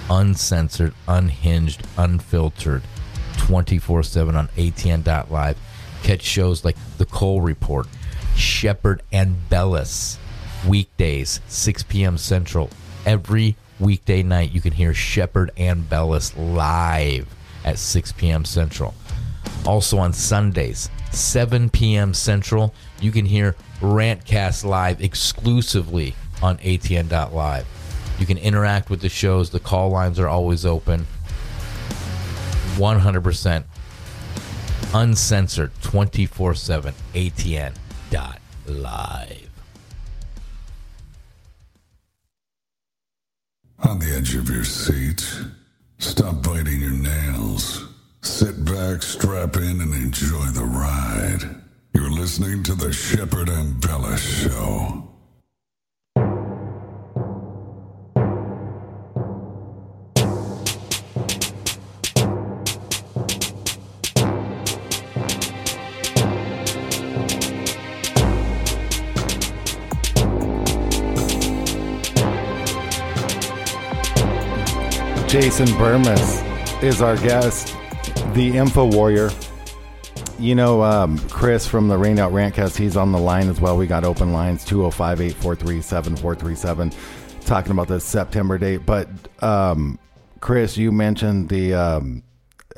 uncensored, unhinged, unfiltered, 24 7 on ATN.live. catch shows like The Cole Report, Shepard Ambellas, weekdays, 6 p.m. Central. Every weekday night, you can hear Shepard Ambellas live at 6 p.m. Central. Also on Sundays, 7 p.m. Central, you can hear Rantcast live exclusively on ATN.live. You can interact with the shows. The call lines are always open. 100% uncensored 24 7 ATN dot live. On the edge of your seat, stop biting your nails. Sit back, strap in, and enjoy the ride. You're listening to the Shepard Ambellas Show. Jason Bermas is our guest, the Info Warrior. You know, um, Chris from the Rain Out Rantcast, he's on the line as well. We got open lines 205 843 7437 talking about the September date. But, um, Chris, you mentioned the um,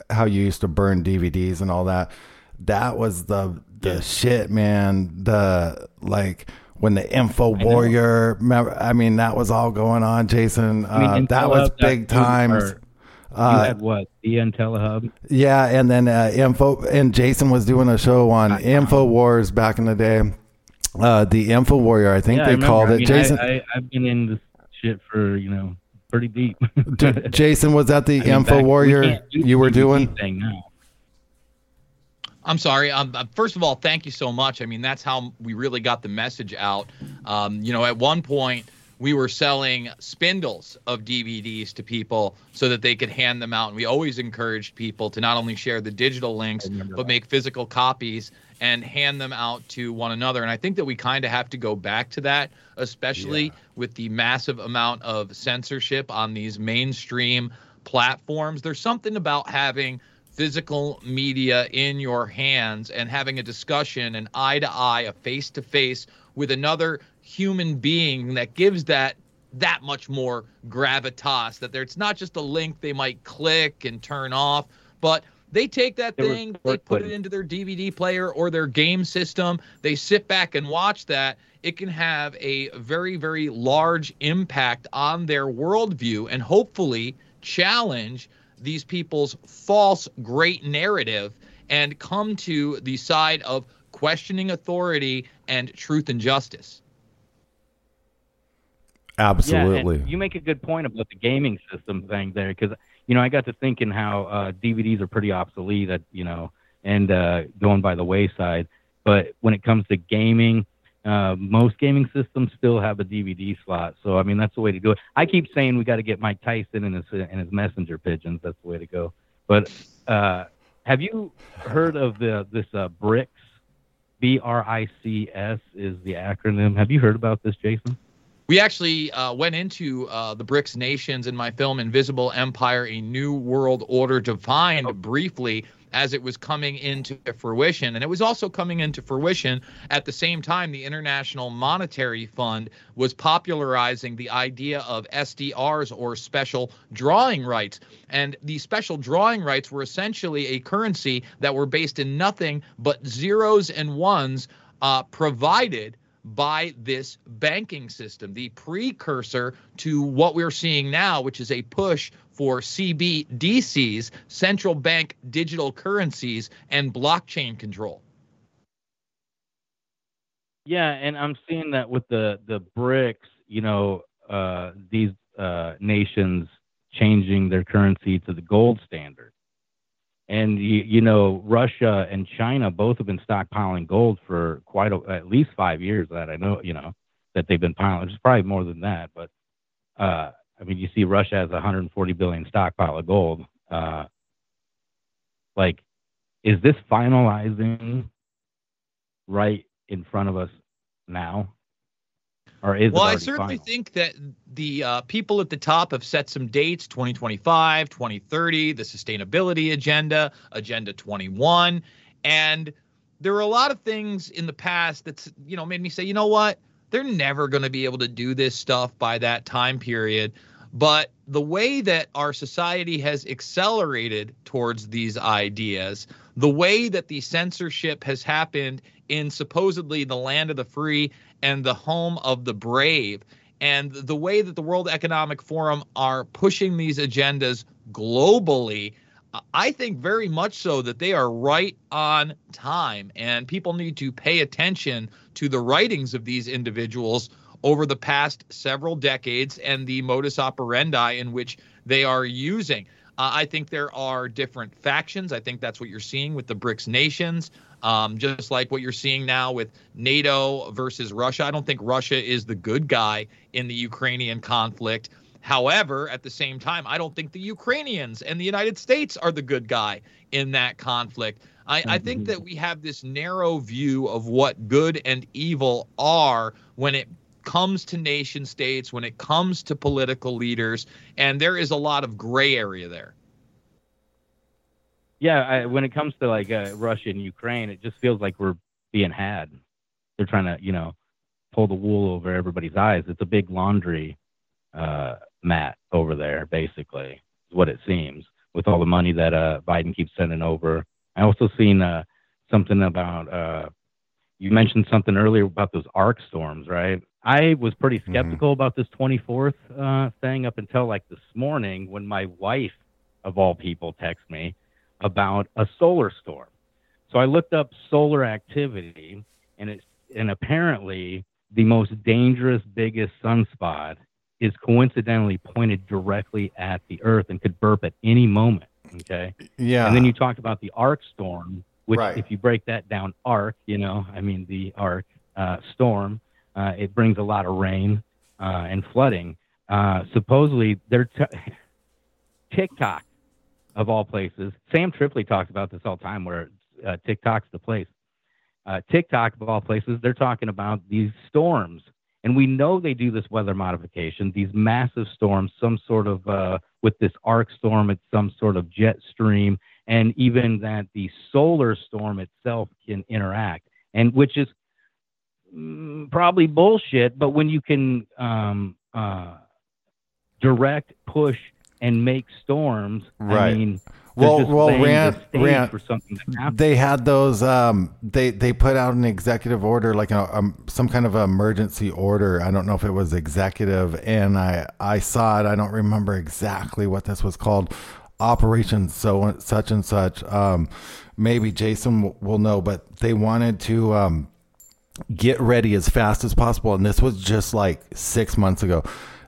how you used to burn DVDs and all that. That was the the yeah. shit, man. The like when the info warrior remember, i mean that was all going on jason I mean, uh, that was big times uh, you had what the IntelliHub? Yeah, and then uh, info and Jason was doing a show on I Info Wars back in the day. Uh, the Info Warrior, I think yeah, they I called I it. Mean, Jason, I, have been in this shit for you know pretty deep. Jason was that the Info mean, Warrior you were doing? Thing now. I'm sorry. Um, uh, first of all, thank you so much. I mean, that's how we really got the message out. Um, you know, at one point, we were selling spindles of DVDs to people so that they could hand them out. And we always encouraged people to not only share the digital links, but that. make physical copies and hand them out to one another. And I think that we kind of have to go back to that, especially yeah. with the massive amount of censorship on these mainstream platforms. There's something about having physical media in your hands and having a discussion, an eye to eye, a face to face with another human being that gives that that much more gravitas that there it's not just a link they might click and turn off but they take that thing they put it into their dvd player or their game system they sit back and watch that it can have a very very large impact on their worldview and hopefully challenge these people's false great narrative and come to the side of questioning authority and truth and justice. Absolutely. Yeah, you make a good point about the gaming system thing there because you know I got to thinking how uh, DVDs are pretty obsolete, at, you know, and uh, going by the wayside. But when it comes to gaming, uh, most gaming systems still have a DVD slot, so I mean that's the way to do it. I keep saying we got to get Mike Tyson and his and his messenger pigeons. That's the way to go. But uh, have you heard of the this uh, BRICS? B R I C S is the acronym. Have you heard about this, Jason? We actually uh, went into uh, the BRICS nations in my film Invisible Empire: A New World Order defined briefly as it was coming into fruition. And it was also coming into fruition at the same time the International Monetary Fund was popularizing the idea of SDRs or special drawing rights. And the special drawing rights were essentially a currency that were based in nothing but zeros and ones uh, provided by this banking system, the precursor to what we're seeing now, which is a push for CBDCs, central bank digital currencies, and blockchain control. Yeah, and I'm seeing that with the the BRICS, you know, uh, these uh, nations changing their currency to the gold standard. And you, you know, Russia and China both have been stockpiling gold for quite a, at least five years. That I know, you know, that they've been piling. It's probably more than that, but uh, I mean, you see Russia has 140 billion stockpile of gold. Uh, like, is this finalizing right in front of us now? Or is well, I certainly final? think that the uh, people at the top have set some dates 2025, 2030, the sustainability agenda, Agenda 21. And there are a lot of things in the past that's you know made me say, you know what, they're never going to be able to do this stuff by that time period. But the way that our society has accelerated towards these ideas, the way that the censorship has happened in supposedly the land of the free and the home of the brave, and the way that the World Economic Forum are pushing these agendas globally, I think very much so that they are right on time. And people need to pay attention to the writings of these individuals over the past several decades and the modus operandi in which they are using. Uh, I think there are different factions. I think that's what you're seeing with the BRICS nations, um, just like what you're seeing now with NATO versus Russia. I don't think Russia is the good guy in the Ukrainian conflict. However, at the same time, I don't think the Ukrainians and the United States are the good guy in that conflict. I, I, think mm-hmm. that we have this narrow view of what good and evil are when it comes to nation states, when it comes to political leaders, and there is a lot of gray area there. Yeah, I, when it comes to like uh, Russia and Ukraine, it just feels like we're being had. They're trying to, you know, pull the wool over everybody's eyes. It's a big laundry uh, mat over there, basically, is what it seems, with all the money that uh, Biden keeps sending over. I also seen uh, something about uh, you mentioned something earlier about those ARkStorms, right? I was pretty mm-hmm. skeptical mm-hmm. about this 24th uh, thing up until like this morning when my wife, of all people, texted me about a solar storm. So I looked up solar activity, and it's and apparently the most dangerous, biggest sunspot is coincidentally pointed directly at the Earth and could burp at any moment. Okay. Yeah. And then you talked about the arc storm, which, right. if you break that down, arc, you know, I mean the arc uh, storm uh, it brings a lot of rain uh, and flooding. Uh, supposedly, they're t- TikTok, of all places. Sam Tripoli talks about this all the time, where uh, TikTok's the place. Uh, TikTok, of all places, they're talking about these storms. And we know they do this weather modification, these massive storms, some sort of, uh, with this arc storm, it's some sort of jet stream, and even that the solar storm itself can interact, and which is Mm, probably bullshit, but when you can um, uh, direct, push, and make storms, right. I mean, well, well, Rant, Rant, they had those. Um, they they put out an executive order, like a, um, some kind of emergency order. I don't know if it was executive, and I I saw it. I don't remember exactly what this was called. Operation so such and such. Um, maybe Jason will know, but they wanted to um, get ready as fast as possible. And this was just like six months ago.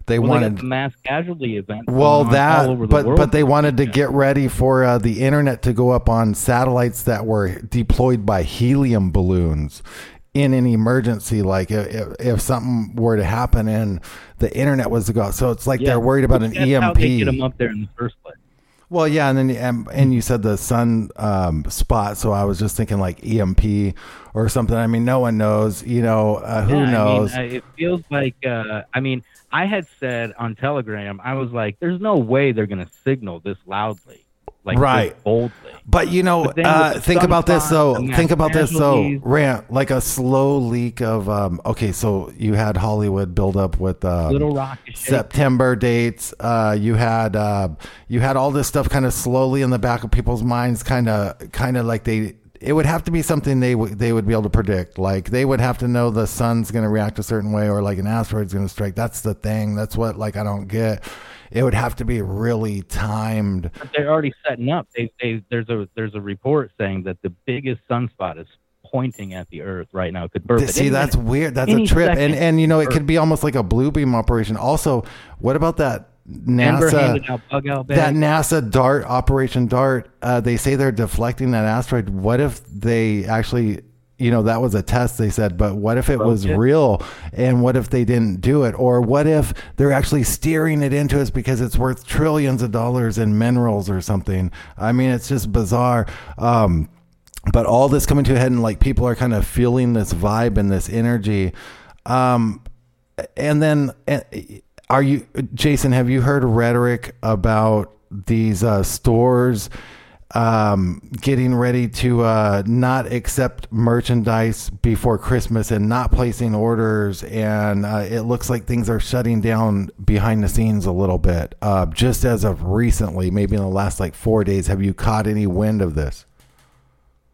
They well, wanted they mass casualty event. Well, that but world. but they wanted to get ready for uh, the internet to go up on satellites that were deployed by helium balloons in an emergency, like if, if something were to happen and the internet was to go. So it's like yeah, they're worried about an EMP. How they get them up there in the first place. Well, yeah, and then and, and you said the sun um, spot, so I was just thinking like EMP or something. I mean, no one knows. You know, uh, who yeah, knows? I mean, it feels like. Uh, I mean, I had said on Telegram, I was like, "There's no way they're going to signal this loudly." like right boldly. But you know, but uh, think about this though. Think about this though. Rant like a slow leak of um. Okay, so you had Hollywood build up with um, Little Rock September dates. Uh, you had uh, you had all this stuff kind of slowly in the back of people's minds, kind of kind of like they. It would have to be something they would they would be able to predict. Like they would have to know the sun's going to react a certain way, or like an asteroid's going to strike. That's the thing. That's what like I don't get it would have to be really timed. But they're already setting up. They, they, there's a there's a report saying that the biggest sunspot is pointing at the Earth right now. It could burp. See, that's weird. That's a trip, and and you know it could be almost like a blue beam operation. Also, what about that? NASA, that NASA DART Operation DART. Uh, they say they're deflecting that asteroid. What if they actually you know that was a test they said but what if it was real? And what if they didn't do it? Or what if they're actually steering it into us because it's worth trillions of dollars in minerals or something? I mean it's just bizarre. Um, but all this coming to a head and like people are kind of feeling this vibe and this energy. Um, and then eh, are you jason have you heard rhetoric about these uh, stores um, getting ready to uh, not accept merchandise before Christmas and not placing orders. And uh, it looks like things are shutting down behind the scenes a little bit. Uh, just as of recently, maybe in the last like four days, have you caught any wind of this?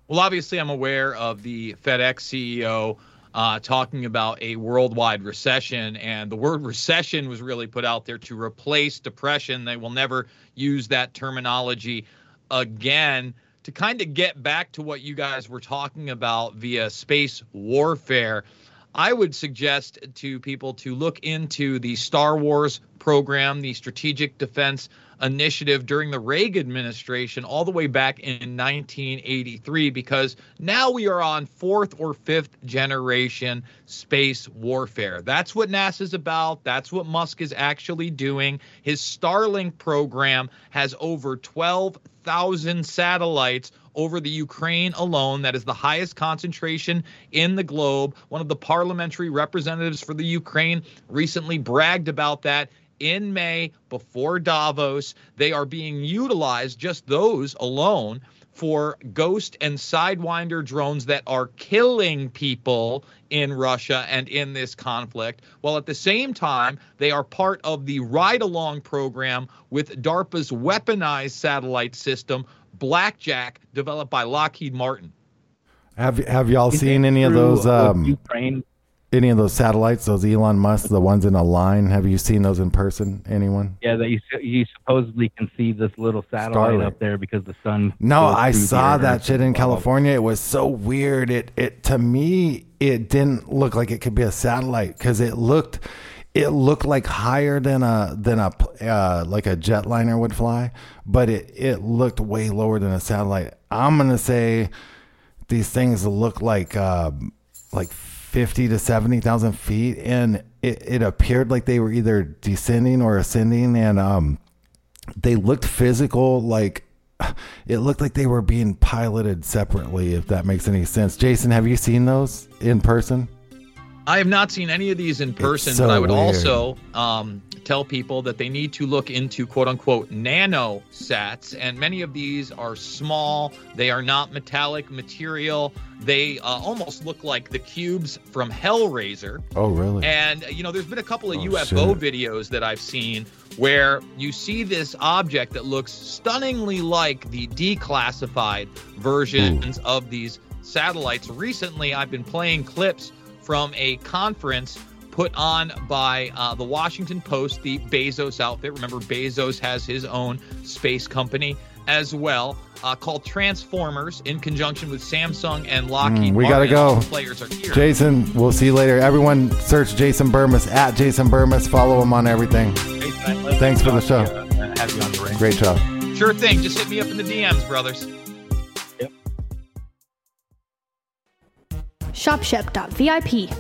Well, obviously, I'm aware of the FedEx CEO uh, talking about a worldwide recession, and the word recession was really put out there to replace depression. They will never use that terminology again to kind of get back to what you guys were talking about via space warfare. I would suggest to people to look into the Star Wars program, the Strategic Defense Initiative during the Reagan administration, all the way back in 1983, because now we are on fourth or fifth generation space warfare. That's what NASA's about. That's what Musk is actually doing. His Starlink program has over 12,000 satellites over the Ukraine alone. That is the highest concentration in the globe. One of the parliamentary representatives for the Ukraine recently bragged about that in May before Davos. They are being utilized, just those alone, for ghost and sidewinder drones that are killing people in Russia and in this conflict, while at the same time, they are part of the ride along program with DARPA's weaponized satellite system, Blackjack, developed by Lockheed Martin. Have Have y'all Is seen it any of those? Um, Ukraine. Any of those satellites? Those Elon Musk, the ones in a line. Have you seen those in person? Anyone? Yeah, that you, you supposedly can see this little satellite Starlink. up there because the sun. No, I saw that shit in. California. It was so weird. It it to me it didn't look like it could be a satellite because it looked it looked like higher than a than a uh, like a jetliner would fly, but it it looked way lower than a satellite. I'm gonna say these things look like uh, like fifty to seventy thousand feet, and it, it appeared like they were either descending or ascending, and um, they looked physical like it looked like they were being piloted separately if that makes any sense. Jason have you seen those in person I have not seen any of these in person, so but I would weird. also um, tell people that they need to look into quote unquote nano sats. And many of these are small, they are not metallic material. They uh, almost look like the cubes from Hellraiser. oh really And, you know, there's been a couple of Oh, UFO shit. videos that I've seen where you see this object that looks stunningly like the declassified versions of these satellites. Recently, I've been playing clips from a conference put on by uh, the Washington Post, the Bezos outfit. Remember, Bezos has his own space company as well, uh, called Transformers, in conjunction with Samsung and Lockheed. Mm, we gotta go. Players are here. jason we'll see you later everyone search jason bermas at jason bermas follow him on everything Thanks for the show. Uh, have you on the great job Sure thing. Just hit me up in the DMs, brothers. ShopShep.vip,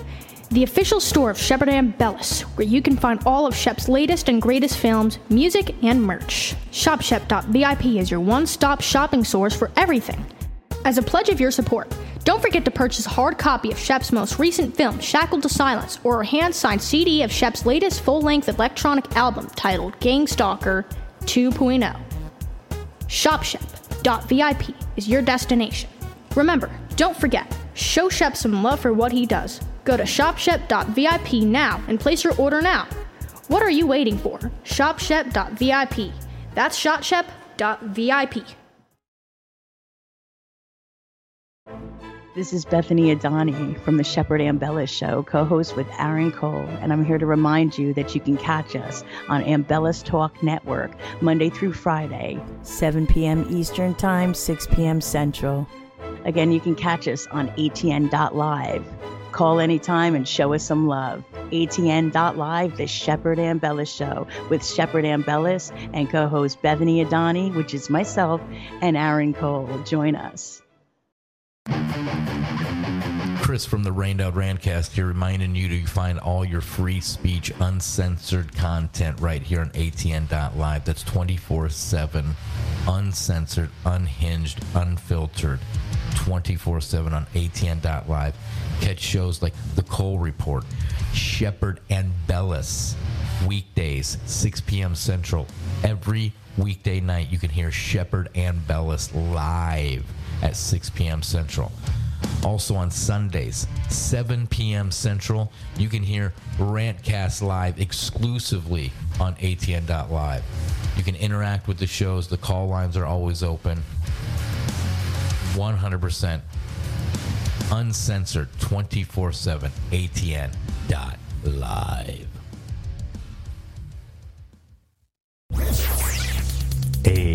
the official store of Shepard Ambellas, where you can find all of Shep's latest and greatest films, music, and merch. ShopShep.vip is your one stop shopping source for everything. As a pledge of your support, don't forget to purchase a hard copy of Shep's most recent film, Shackled to Silence, or a hand signed CD of Shep's latest full length electronic album titled Gangstalker 2.0. ShopShep.vip is your destination. Remember, don't forget, show Shep some love for what he does. Go to ShopShep.vip now and place your order now. What are you waiting for? ShopShep.vip. That's ShopShep.vip. This is Bethany Adani from the Shepard Ambellas Show, co host with Aaron Cole, and I'm here to remind you that you can catch us on Ambellas Talk Network Monday through Friday. 7 p.m. Eastern Time, 6 p.m. Central. Again, you can catch us on ATN.live. Call anytime and show us some love. ATN.live, the Shepard Ambellas Show with Shepard Ambellas and co host Bethany Adani, which is myself, and Aaron Cole. Join us. Chris from the Rained Out Rantcast here, reminding you to find all your free speech, uncensored content right here on ATN.live. That's 24 7, uncensored, unhinged, unfiltered, 24 7 on ATN.live. Catch shows like The Cole Report, Shepherd and Bellis, weekdays, 6 p.m. Central, every weekday night, you can hear Shepard Ambellas live at 6 p.m. Central. Also on Sundays, 7 p.m. Central, you can hear Rantcast live exclusively on ATN.live. You can interact with the shows. The call lines are always open. 100% uncensored 24 7 ATN.live. A T